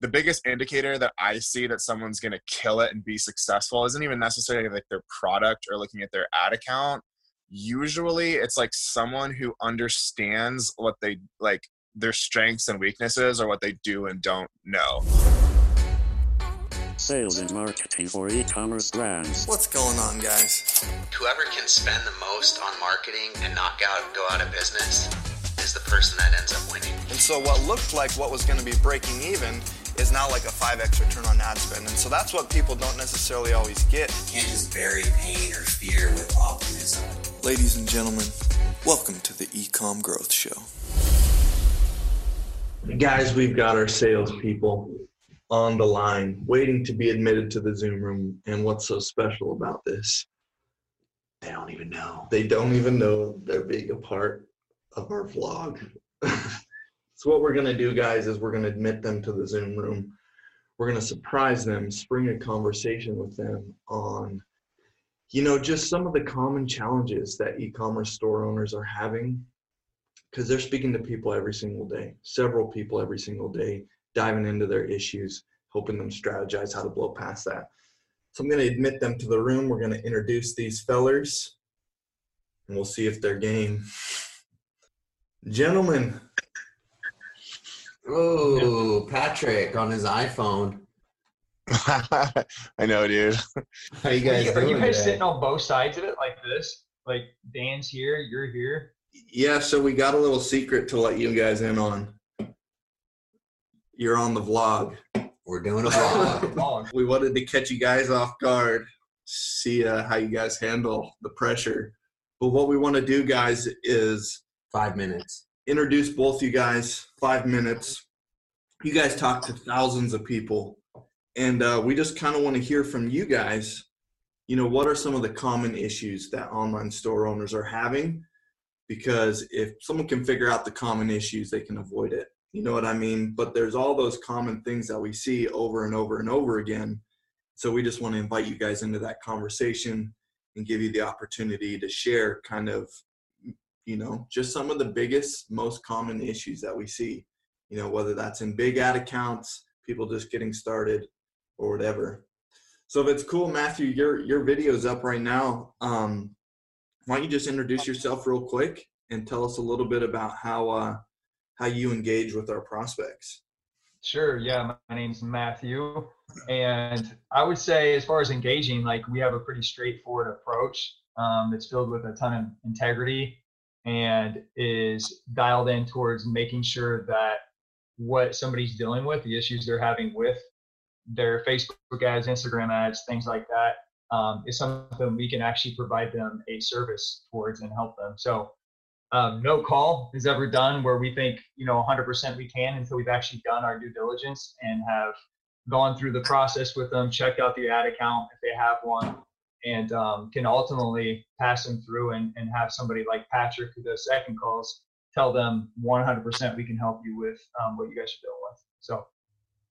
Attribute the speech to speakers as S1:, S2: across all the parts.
S1: the biggest indicator that I see that someone's going to kill it and be successful isn't even necessarily like their product or looking at their ad account. Usually it's like someone who understands what they like their strengths and weaknesses or what they do and don't know.
S2: Sales and marketing for e-commerce brands.
S3: What's going on, guys?
S4: Whoever can spend the most on marketing and knock out go out of business is the person that ends up winning.
S3: And so what looked like what was going to be breaking even is now like a 5x return on ad spend. And so that's what people don't necessarily always get.
S4: You can't just bury pain or fear with optimism.
S3: Ladies and gentlemen, welcome to the Ecom Growth Show.
S5: Guys, we've got our salespeople on the line, waiting to be admitted to the Zoom room. And what's so special about this?
S6: They don't even know.
S5: They don't even know they're being a part of our vlog. so what we're gonna do, guys, is we're gonna admit them to the Zoom room. We're gonna surprise them, spring a conversation with them on, you know, just some of the common challenges that e-commerce store owners are having, because they're speaking to people every single day, several people every single day, diving into their issues, helping them strategize how to blow past that. So I'm gonna admit them to the room. We're gonna introduce these fellers, and we'll see if they're game. Gentlemen,
S6: Oh, Patrick on his iPhone.
S1: I know, dude.
S6: How you
S7: Are
S6: guys
S7: you, are you guys
S6: today?
S7: sitting on both sides of it like this? Like Dan's here, you're here.
S5: yeah, so we got a little secret to let you guys in on. You're on the vlog.
S6: We're doing a vlog.
S5: We wanted to catch you guys off guard, see uh, how you guys handle the pressure. But what we want to do, guys, is
S6: Five minutes.
S5: Introduce both you guys, five minutes. You guys talk to thousands of people, and uh, we just kind of want to hear from you guys. You know, what are some of the common issues that online store owners are having? Because if someone can figure out the common issues, they can avoid it. You know what I mean? But there's all those common things that we see over and over and over again. So we just want to invite you guys into that conversation and give you the opportunity to share kind of you know just some of the biggest most common issues that we see you know whether that's in big ad accounts people just getting started or whatever so if it's cool matthew your your video's up right now um why don't you just introduce yourself real quick and tell us a little bit about how uh how you engage with our prospects
S7: Sure. Yeah. My, name's Matthew. And I would say, as far as engaging, like we have a pretty straightforward approach. Um, it's filled with a ton of integrity and is dialed in towards making sure that what somebody's dealing with, the issues they're having with their Facebook ads, Instagram ads, things like that, um, is something we can actually provide them a service towards and help them. So um, no call is ever done where we think you know 100% we can until we've actually done our due diligence and have gone through the process with them checked out the ad account if they have one and um, can ultimately pass them through and, and have somebody like patrick who does second calls tell them 100% we can help you with um, what you guys are dealing with so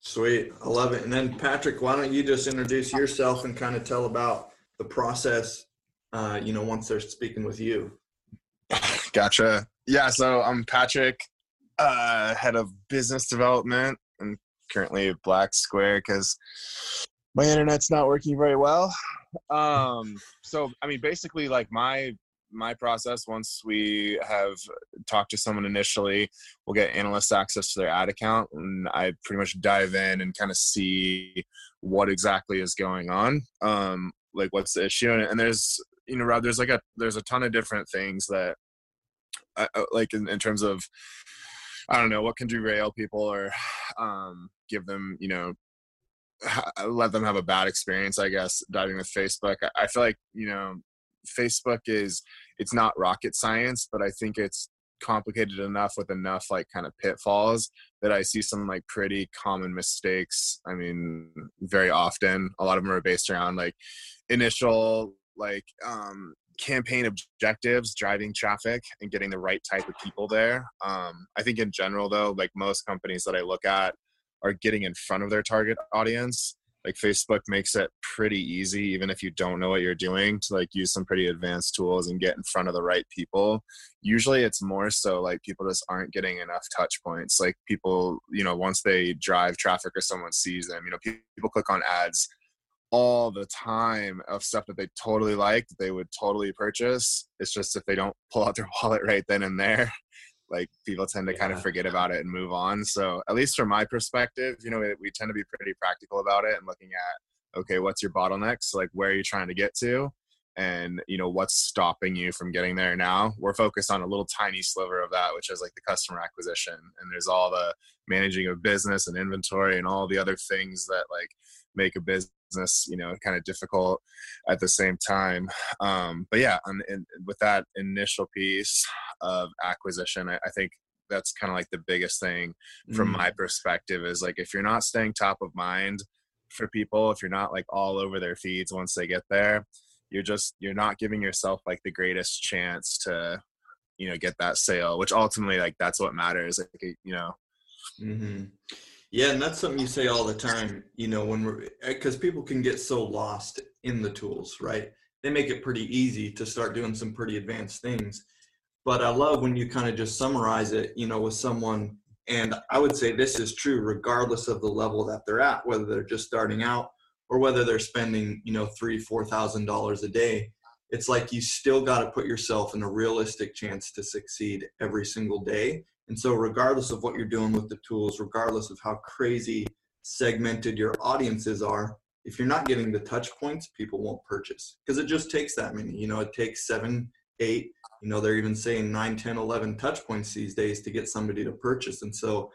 S5: Sweet. I love it. And then Patrick, why don't you just introduce yourself and kind of tell about the process, uh, you know, once they're speaking with you.
S1: Gotcha. Yeah, so I'm Patrick, uh, head of business development. I'm currently at Black Square because my internet's not working very well. Um, so I mean, basically, like my my process once we have talked to someone initially we'll get analyst access to their ad account and i pretty much dive in and kind of see what exactly is going on um like what's the issue and, there's you know rob there's like a there's a ton of different things that uh, uh, like in, in terms of i don't know what can derail people or um give them you know let them have a bad experience i guess diving with facebook. I, feel like you know facebook is it's not rocket science but i think it's complicated enough with enough like kind of pitfalls that i see some like pretty common mistakes i mean very often. A lot of them are based around like initial like um campaign objectives driving traffic and getting the right type of people there. Um i think in general though like most companies that i look at are getting in front of their target audience like facebook makes it pretty easy even if you don't know what you're doing to like use some pretty advanced tools and get in front of the right people. Usually it's more so like people just aren't getting enough touch points. Like people you know once they drive traffic or someone sees them you know people click on ads all the time of stuff that they totally like that they would totally purchase. It's just if they don't pull out their wallet right then and there like people tend to kind of forget about it and move on. So at least from my perspective you know we, we tend to be pretty practical about it and looking at okay what's your bottlenecks? Like where are you trying to get to? And you know what's stopping you from getting there now? We're focused on a little tiny sliver of that which is like the customer acquisition. And there's all the managing of business and inventory and all the other things that like make a business you know kind of difficult at the same time. Um but yeah and, and with that initial piece of acquisition i, I think that's kind of like the biggest thing from
S5: Mm.
S1: my perspective is like if you're not staying top of mind for people if you're not like all over their feeds once they get there you're just you're not giving yourself like the greatest chance to you know get that sale which ultimately like that's what matters like you know.
S5: Hmm Yeah, and that's something you say all the time. You know, when we're eh, because people can get so lost in the tools, right? They make it pretty easy to start doing some pretty advanced things. But I love when you kind of just summarize it, you know, with someone. And I would say this is true regardless of the level that they're at, whether they're just starting out or whether they're spending, you know, three, four thousand dollars a day. It's like you still got to put yourself in a realistic chance to succeed every single day. And so, regardless of what you're doing with the tools, regardless of how crazy segmented your audiences are, if you're not getting the touch points, people won't purchase because it just takes that many. You know, it takes seven, eight, you know, they're even saying nine, 10, 11 touch points these days to get somebody to purchase. And so,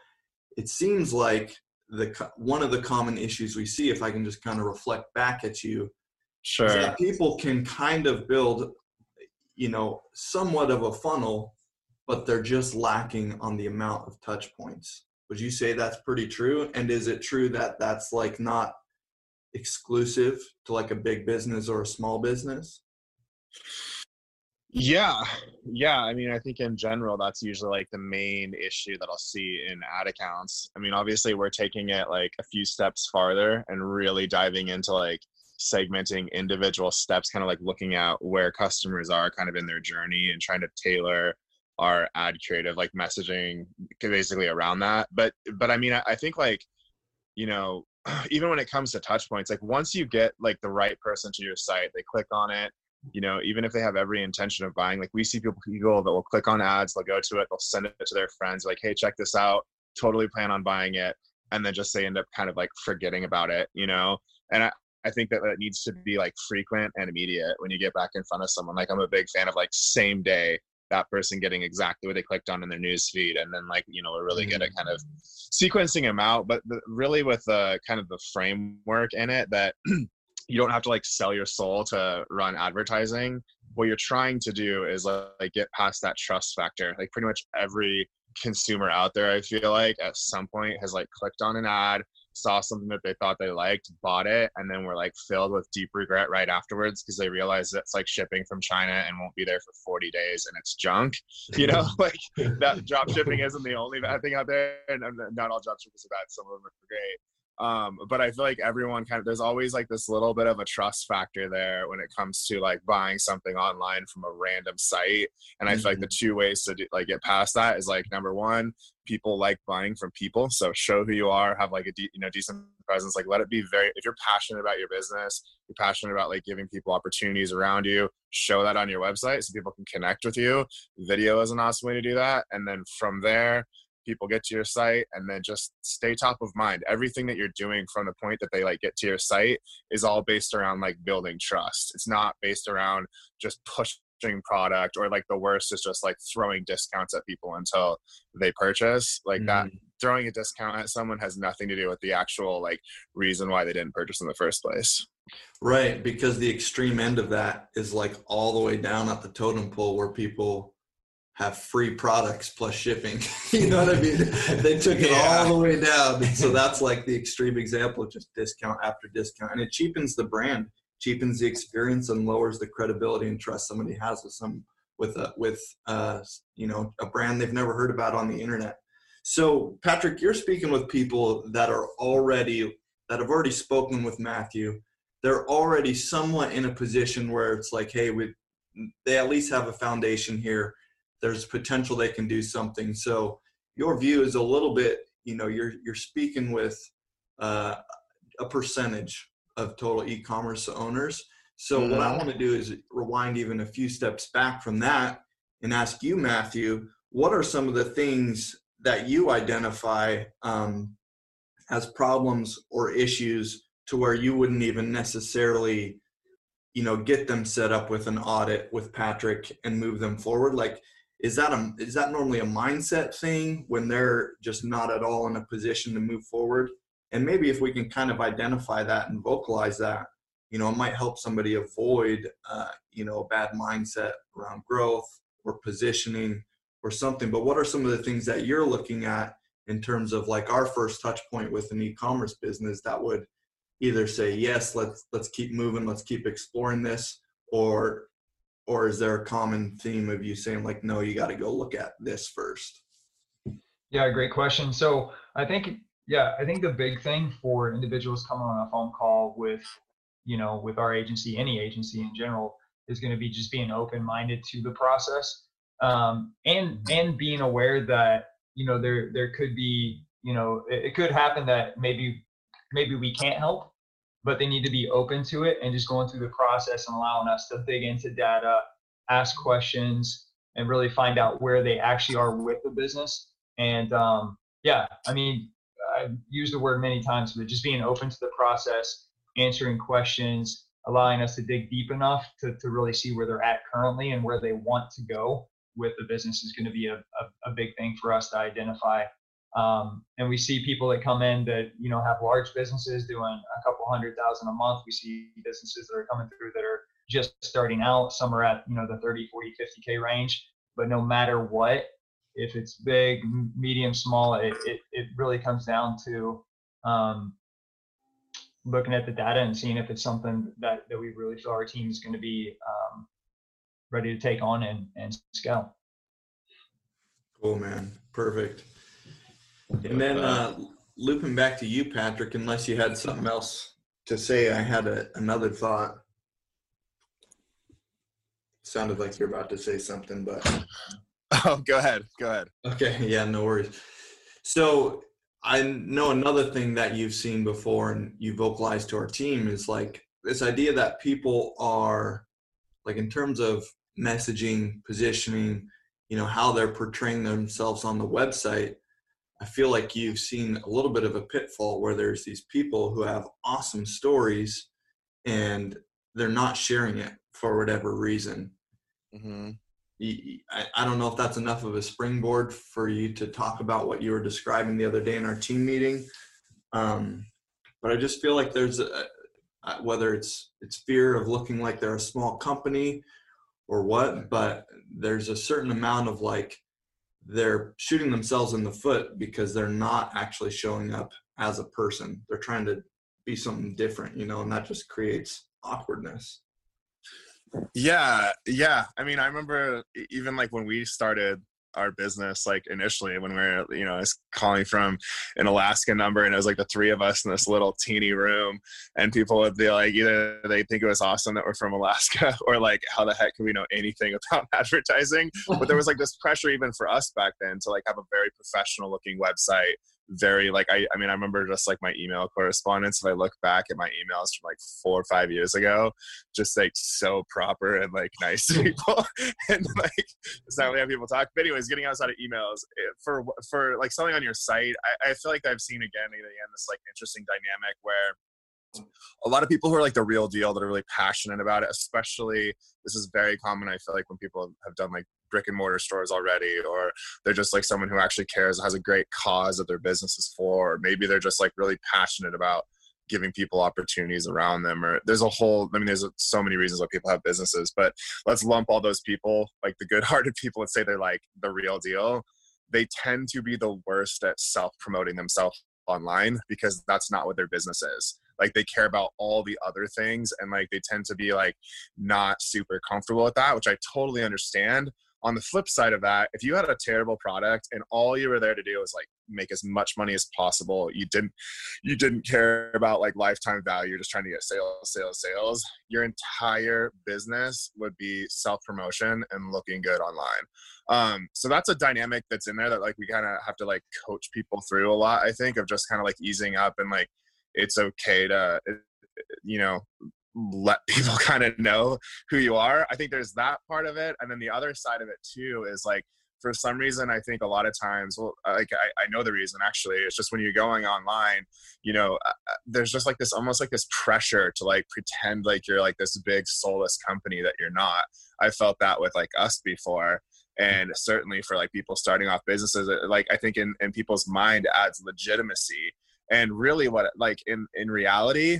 S5: it seems like the one of the common issues we see, if I can just kind of reflect back at you,
S1: sure
S5: people can kind of build, you know, somewhat of a funnel, but they're just lacking on the amount of touch points. Would you say that's pretty true? And is it true that that's like not exclusive to like a big business or a small business?
S1: Yeah, yeah. I mean, I think in general, that's usually like the main issue that I'll see in ad accounts. I mean, obviously, we're taking it like a few steps farther and really diving into like segmenting individual steps, kind of like looking at where customers are kind of in their journey and trying to tailor our ad creative, like messaging basically around that. But, but I mean, I, I think like, you know, even when it comes to touch points, like once you get like the right person to your site, they click on it you know, even if they have every intention of buying, like we see people, people that will click on ads, they'll go to it, they'll send it to their friends, like, hey, check this out, totally plan on buying it. And then just they end up kind of like forgetting about it, you know? And I, I think that that needs to be like frequent and immediate when you get back in front of someone. Like I'm a big fan of like same day that person getting exactly what they clicked on in their news feed and then like you know we're really good at kind of mm. sequencing them out but the, really with the kind of the framework in it that you don't have to like sell your soul to run advertising what you're trying to do is like get past that trust factor. Like pretty much every consumer out there i feel like at some point has like clicked on an ad saw something that they thought they liked bought it and then were like filled with deep regret right afterwards because they realized it's like shipping from china and won't be there for 40 days and it's junk you know? Like that drop shipping isn't the only bad thing out there and not all drop shippers are bad some of them are great um but i feel like everyone kind of there's always like this little bit of a trust factor there when it comes to like buying something online from a random site. And i feel like the two ways to do, like get past that is like number one people like buying from people. So show who you are have like a de- you know decent presence. Like let it be very if you're passionate about your business you're passionate about like giving people opportunities around you show that on your website so people can connect with you. Video is an awesome way to do that. And then from there people get to your site and then just stay top of mind. Everything that you're doing from the point that they like get to your site is all based around like building trust. It's not based around just pushing product or like the worst is just like throwing discounts at people until they purchase. Like that mm-hmm. throwing a discount at someone has nothing to do with the actual like reason why they didn't purchase in the first place.
S5: Right, because the extreme end of that is like all the way down at the totem pole where people have free products plus shipping. you know what I mean? They took it
S1: Yeah.
S5: all the way down. So that's like the extreme example, of just discount after discount. And it cheapens the brand, cheapens the experience and lowers the credibility and trust somebody has with some with a with uh you know a brand they've never heard about on the internet. So Patrick, you're speaking with people that are already that have already spoken with Matthew, they're already somewhat in a position where it's like, hey, we, they at least have a foundation here. There's potential they can do something. So your view is a little bit, you know, you're you're speaking with uh, a percentage of total e-commerce owners. So what I
S1: Mhm.
S5: want to do is rewind even a few steps back from that and ask you, Matthew, what are some of the things that you identify um, as problems or issues to where you wouldn't even necessarily, you know, get them set up with an audit with Patrick and move them forward? Like, is that a is that normally a mindset thing when they're just not at all in a position to move forward? And maybe if we can kind of identify that and vocalize that, you know, it might help somebody avoid, uh, you know, a bad mindset around growth or positioning or something. But what are some of the things that you're looking at in terms of like our first touch point with an e-commerce business that would either say yes, let's let's keep moving, let's keep exploring this, or or is there a common theme of you saying like, no, you got to go look at this first?
S7: Yeah, great question. So I think, yeah, I think the big thing for individuals coming on a phone call with, you know, with our agency, any agency in general, is going to be just being open-minded to the process, um, and and being aware that you know there there could be you know it, it could happen that maybe maybe we can't help, but they need to be open to it and just going through the process and allowing us to dig into data, ask questions, and really find out where they actually are with the business. And um, yeah, I mean, I've used the word many times, but just being open to the process, answering questions, allowing us to dig deep enough to, to really see where they're at currently and where they want to go with the business is going to be a, a, a big thing for us to identify. Um, and we see people that come in that, you know, have large businesses doing a couple hundred thousand a month. We see businesses that are coming through that are just starting out. Some are at, you know, the 30, 40, 50K range. But no matter what, if it's big, medium, small, it, it, it really comes down to um, looking at the data and seeing if it's something that, that we really feel our team is going to be um, ready to take on and, and scale.
S5: Cool, man. Perfect. And then uh, looping back to you, Patrick, unless you had something else to say, I had a, another thought. Sounded like you're about to say something, but
S1: Oh, go ahead. Go ahead.
S5: okay, yeah, no worries. So I know another thing that you've seen before and you vocalized to our team is like this idea that people are like in terms of messaging, positioning, you know, how they're portraying themselves on the website. I feel like you've seen a little bit of a pitfall where there's these people who have awesome stories and they're not sharing it for whatever reason.
S1: hmm
S5: y- I, I don't know if that's enough of a springboard for you to talk about what you were describing the other day in our team meeting. Um, but I just feel like there's a, whether it's it's fear of looking like they're a small company or what, but there's a certain amount of like they're shooting themselves in the foot because they're not actually showing up as a person. They're trying to be something different, you know, and that just creates awkwardness.
S1: Yeah, yeah. I mean, I remember even like when we started our business, like initially when we were, you know, I was calling from an Alaska number and it was like the three of us in this little teeny room and people would be like, either they think it was awesome that we're from Alaska or like, how the heck can we know anything about advertising? But there was like this pressure even for us back then to like have a very professional looking website very like I, I mean I remember just like my email correspondence if I look back at my emails from like four or five years ago just like so proper and like nice to people. And like it's not really how people talk. But anyways getting outside of emails eh, for for like selling on your site I, I feel like I've seen again and again this like interesting dynamic where a lot of people who are like the real deal that are really passionate about it especially this is very common i feel like when people have done like brick and mortar stores already or they're just like someone who actually cares has a great cause that their business is for or maybe they're just like really passionate about giving people opportunities around them or there's a whole i mean there's so many reasons why people have businesses but let's lump all those people like the good-hearted people let's say they're like the real deal. They tend to be the worst at self-promoting themselves online because that's not what their business is. Like they care about all the other things and like they tend to be like not super comfortable with that which i totally understand on the flip side of that if you had a terrible product and all you were there to do was like make as much money as possible you didn't you didn't care about like lifetime value you're just trying to get sales sales sales your entire business would be self promotion and looking good online. Um so that's a dynamic that's in there that like we kind of have to like coach people through a lot i think of just kind of like easing up and like it's okay to you know let people kind of know who you are. I think there's that part of it and then the other side of it too is like for some reason i think a lot of times well like I, I know the reason actually. It's just when you're going online you know uh, uh, there's just like this almost like this pressure to like pretend like you're like this big soulless company that you're not. I felt that with like us before and certainly for like people starting off businesses like i think in, in people's mind adds legitimacy. And really what like in in reality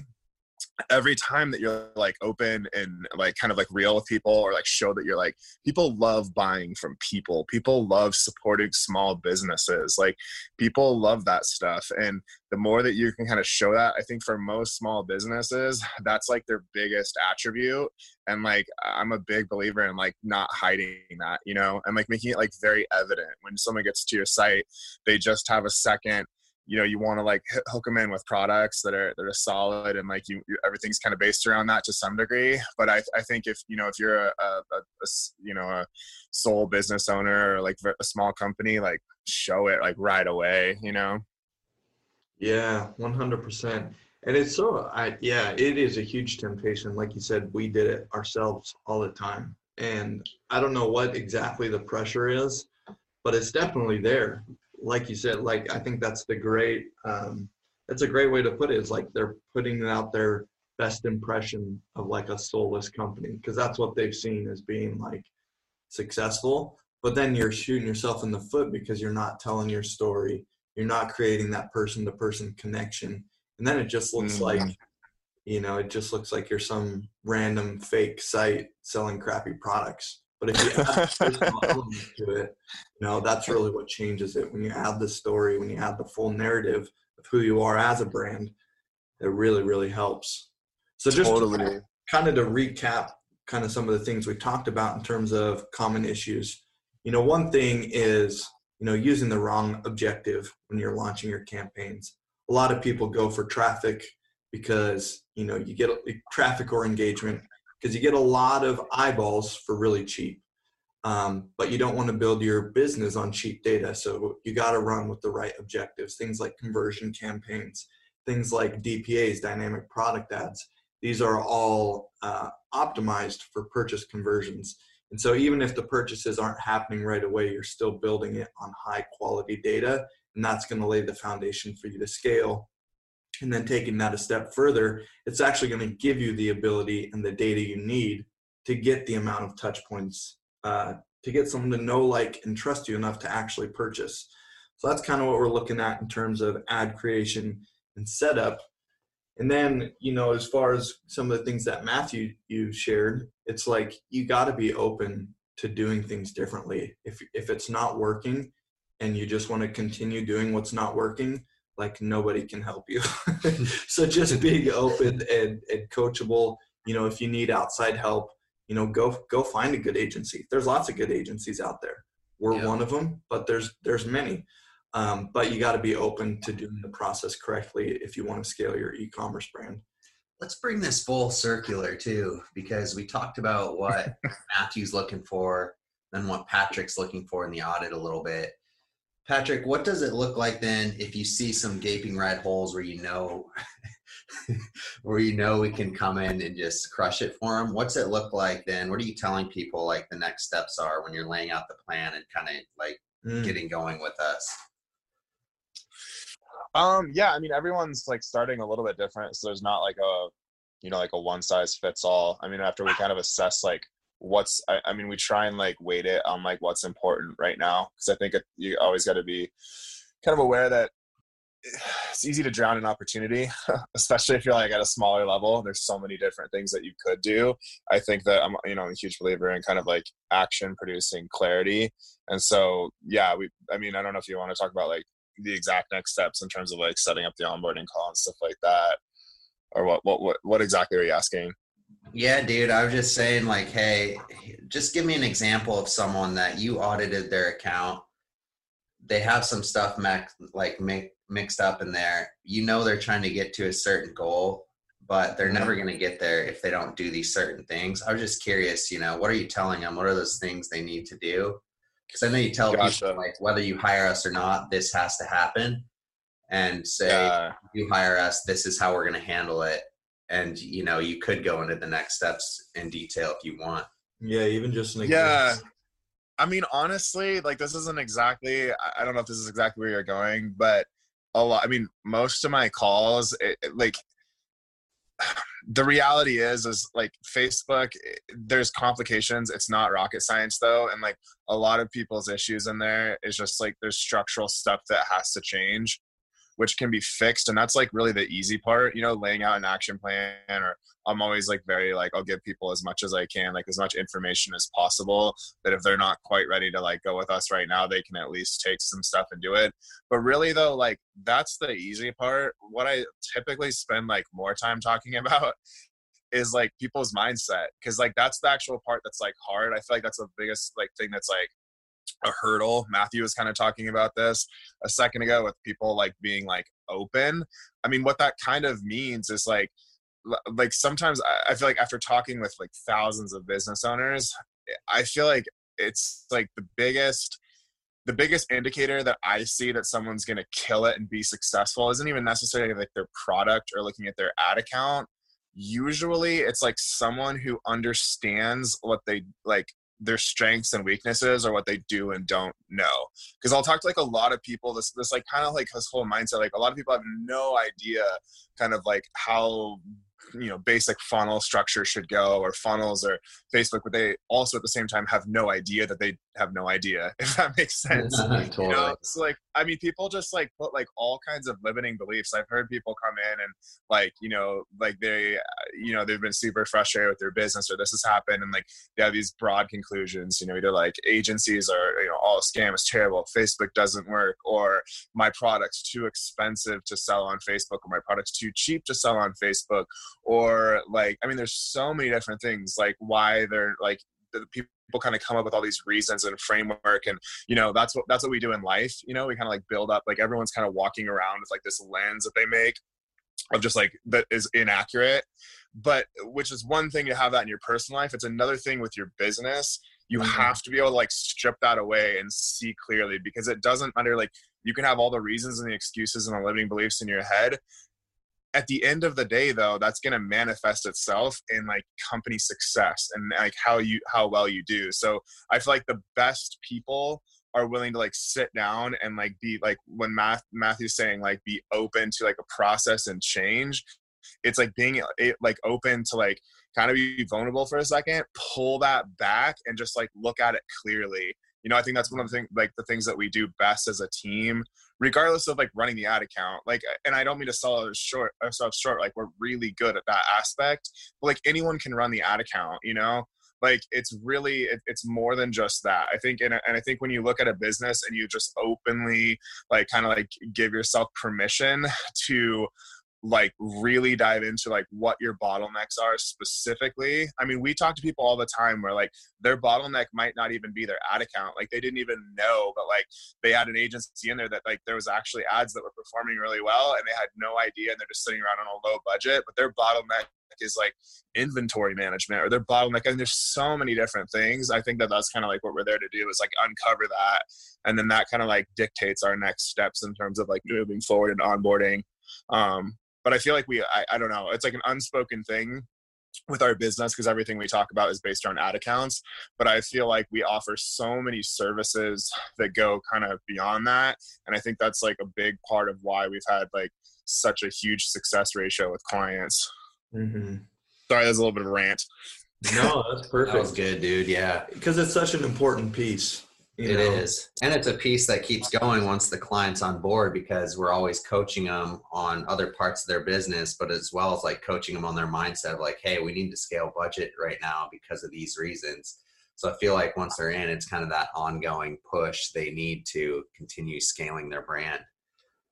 S1: every time that you're like open and like kind of like real with people or like show that you're like people love buying from people. People love supporting small businesses. Like people love that stuff. And the more that you can kind of show that i think for most small businesses that's like their biggest attribute. And like i'm a big believer in like not hiding that you know and like making it like very evident. When someone gets to your site they just have a second you know you want to like hook them in with products that are that are solid and like you, you everything's kind of based around that to some degree. But i, I think if you know if you're a, a, a you know a sole business owner or like a small company like show it like right away you know?
S5: Yeah 100% and it's so i yeah it is a huge temptation. Like you said we did it ourselves all the time. And i don't know what exactly the pressure is but it's definitely there like you said, like I think that's the great um, that's a great way to put it. Is like they're putting out their best impression of like a soulless company because that's what they've seen as being like successful. But then you're shooting yourself in the foot because you're not telling your story. You're not creating that person to person connection. And then it just looks mm-hmm. like, you know, it just looks like you're some random fake site selling crappy products. But if you add personal to it, you know, that's really what changes it. When you add the story, when you add the full narrative of who you are as a brand, it really, really helps. So just totally. kind of to recap kind of some of the things we talked about in terms of common issues. You know, one thing is, you know, using the wrong objective when you're launching your campaigns. A lot of people go for traffic because, you know, you get traffic or engagement because you get a lot of eyeballs for really cheap. Um, but you don't want to build your business on cheap data. So you got to run with the right objectives, things like conversion campaigns, things like DPAs, dynamic product ads. These are all uh, optimized for purchase conversions. And so even if the purchases aren't happening right away, you're still building it on high quality data. And that's going to lay the foundation for you to scale and then taking that a step further, it's actually going to give you the ability and the data you need to get the amount of touch points uh, to get someone to know, like, and trust you enough to actually purchase. So that's kind of what we're looking at in terms of ad creation and setup. And then, you know, as far as some of the things that Matthew you shared, it's like you got to be open to doing things differently. If if it's not working and you just want to continue doing what's not working, like nobody can help you. so just being open and, and coachable, you know, if you need outside help, you know, go go find a good agency. There's lots of good agencies out there. We're yeah. one of them, but there's there's many. Um, but you got to be open to doing the process correctly if you want to scale your e-commerce brand.
S6: Let's bring this full circular too, because we talked about what Matthew's looking for and what Patrick's looking for in the audit a little bit. Patrick, what does it look like then if you see some gaping red holes where you know where you know we can come in and just crush it for them? What's it look like then? What are you telling people like the next steps are when you're laying out the plan and kind of like mm. getting going with us?
S1: Um, yeah, I mean everyone's like starting a little bit different, so there's not like a you know like a one size fits all. I mean, after we kind of assess like what's I, I, mean we try and like weight it on like what's important right now because i think it, you always got to be kind of aware that it's easy to drown in opportunity especially if you're like at a smaller level there's so many different things that you could do i think that i'm you know I'm a huge believer in kind of like action producing clarity and so yeah we i mean i don't know if you want to talk about like the exact next steps in terms of like setting up the onboarding call and stuff like that or what what what, what exactly are you asking
S6: yeah, dude. I was just saying, like, hey, just give me an example of someone that you audited their account. they have some stuff mac- like mi- mixed up in there. You know they're trying to get to a certain goal, but they're mm-hmm. never going to get there if they don't do these certain things. I was just curious, you know, what are you telling them? What are those things they need to do? Because I know you tell
S1: Gotcha.
S6: people like whether you hire us or not, this has to happen, and say
S1: Yeah.
S6: you hire us, this is how we're going to handle it. And you know, you could go into the next steps in detail if you want.
S5: Yeah, even just an
S1: Yeah.
S5: example.
S1: I mean, honestly, like this isn't exactly. I I don't know if this is exactly where you're going, but a lot. I mean, most of my calls, it, it, like the reality is, is like Facebook. it- There's complications. It's not rocket science though, and like a lot of people's issues in there is just like there's structural stuff that has to change which can be fixed and that's like really the easy part you know laying out an action plan or i'm always like very like i'll give people as much as i can like as much information as possible that if they're not quite ready to like go with us right now they can at least take some stuff and do it. But really though like that's the easy part. What i typically spend like more time talking about is like people's mindset because like that's the actual part that's like hard. I feel like that's the biggest like thing that's like a hurdle. Matthew was kind of talking about this a second ago with people like being like open. I mean what that kind of means is like like sometimes I- feel like after talking with like thousands of business owners i feel like it's like the biggest the biggest indicator that i see that someone's going to kill it and be successful isn't even necessarily like their product or looking at their ad account. Usually it's like someone who understands what they like their strengths and weaknesses or what they do and don't know. Because i'll talk to like a lot of people this this like kind of like this whole mindset like a lot of people have no idea kind of like how you know basic funnel structure should go or funnels or facebook but they also at the same time have no idea that they have no idea if that makes sense
S6: totally.
S1: you know so like i mean people just like put like all kinds of limiting beliefs i've heard people come in and like you know like they you know they've been super frustrated with their business or this has happened and like they have these broad conclusions you know either like agencies are you know all scam is terrible facebook doesn't work or my product's too expensive to sell on facebook or my product's too cheap to sell on facebook or like i mean there's so many different things like why they're like the people kind of come up with all these reasons and framework and you know that's what that's what we do in life you know? We kind of like build up like everyone's kind of walking around with like this lens that they make of just like that is inaccurate but which is one thing to have that in your personal life. It's another thing with your business. You
S5: Mhm.
S1: have to be able to like strip that away and see clearly because it doesn't matter like you can have all the reasons and the excuses and the limiting beliefs in your head at the end of the day though that's going to manifest itself in like company success and like how you how well you do. So i feel like the best people are willing to like sit down and like be like when Math, matthew's saying like be open to like a process and change it's like being eh, like open to like kind of be vulnerable for a second pull that back and just like look at it clearly. You know i think that's one of the things like the things that we do best as a team regardless of like running the ad account like and i don't mean to sell ourselves short uh, ourselves short like we're really good at that aspect but like anyone can run the ad account you know? Like it's really it, it's more than just that. I think and, and i think when you look at a business and you just openly like kind of like give yourself permission to like really dive into like what your bottlenecks are specifically. I mean we talk to people all the time where like their bottleneck might not even be their ad account. Like they didn't even know but like they had an agency in there that like there was actually ads that were performing really well and they had no idea and they're just sitting around on a low budget but their bottleneck is like inventory management or their bottleneck and there's so many different things. I think that that's kind of like what we're there to do is like uncover that and then that kind of like dictates our next steps in terms of like moving forward and onboarding um but i feel like we i, I don't know it's like an unspoken thing with our business because everything we talk about is based on ad accounts but i feel like we offer so many services that go kind of beyond that and i think that's like a big part of why we've had like such a huge success ratio with clients
S5: hmm
S1: sorry that's a little bit of a rant
S5: No, that's perfect
S6: That was good, dude. Yeah,
S5: Because it's such an important piece.
S6: It
S5: you
S6: is, and it's a piece that keeps going once the client's on board because we're always coaching them on other parts of their business, but as well as like coaching them on their mindset of like, hey, we need to scale budget right now because of these reasons. So I feel like once they're in, it's kind of that ongoing push. They need to continue scaling their brand.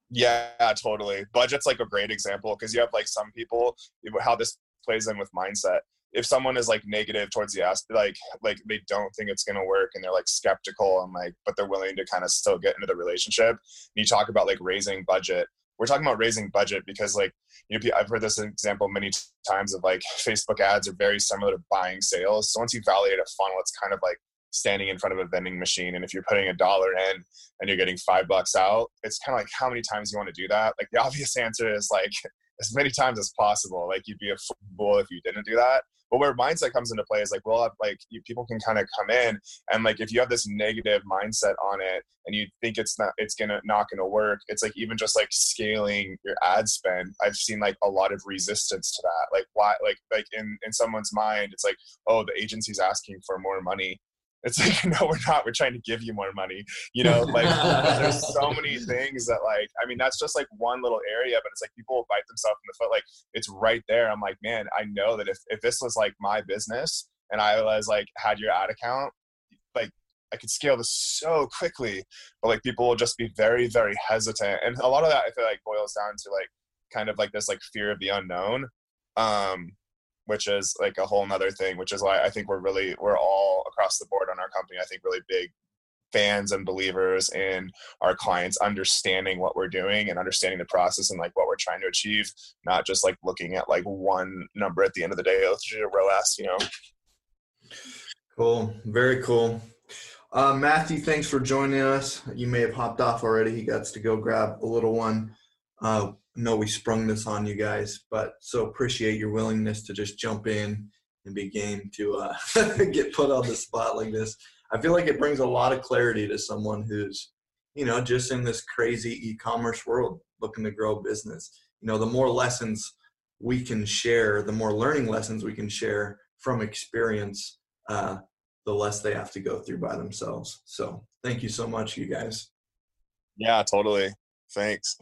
S1: Yeah, totally. Budget's like a great example because you have like some people how this plays in with mindset if someone is like negative towards the ask like like they don't think it's to work and they're like skeptical and like but they're willing to kind of still get into the relationship and you talk about like raising budget we're talking about raising budget because like you know i've heard this example many times of like facebook ads are very similar to buying sales so once you validate a funnel it's kind of like standing in front of a vending machine and if you're putting a dollar in and you're getting five bucks out it's kind of like how many times you want to do that? Like the obvious answer is like as many times as possible like you'd be a fool if you didn't do that but where mindset comes into play is like well like you, people can kind of come in and like if you have this negative mindset on it and you think it's not it's gonna not gonna work it's like even just like scaling your ad spend i've seen like a lot of resistance to that like why like like in in someone's mind it's like oh the agency's asking for more money it's like no we're not. We're trying to give you more money. You know like there's so many things that like i mean that's just like one little area but it's like people bite themselves in the foot like it's right there. I'm like man i know that if, if this was like my business and i was like had your ad account like i could scale this so quickly. But like people will just be very very hesitant. And a lot of that i feel like boils down to like kind of like this like fear of the unknown. Um which is like a whole nother thing which is why i think we're really we're all across the board on our company i think really big fans and believers in our clients understanding what we're doing and understanding the process and like what we're trying to achieve not just like looking at like one number at the end of the day a ROAS you know
S5: Cool. Very cool. Uh, Matthew, thanks for joining us. You may have hopped off already. He got to go grab a little one. Uh, know we sprung this on you guys, but so appreciate your willingness to just jump in and be game to uh, get put on the spot like this. I feel like it brings a lot of clarity to someone who's, you know, just in this crazy e-commerce world looking to grow business. You know, the more lessons we can share, the more learning lessons we can share from experience, uh, the less they have to go through by themselves. So thank you so much, you guys.
S1: yeah totally thanks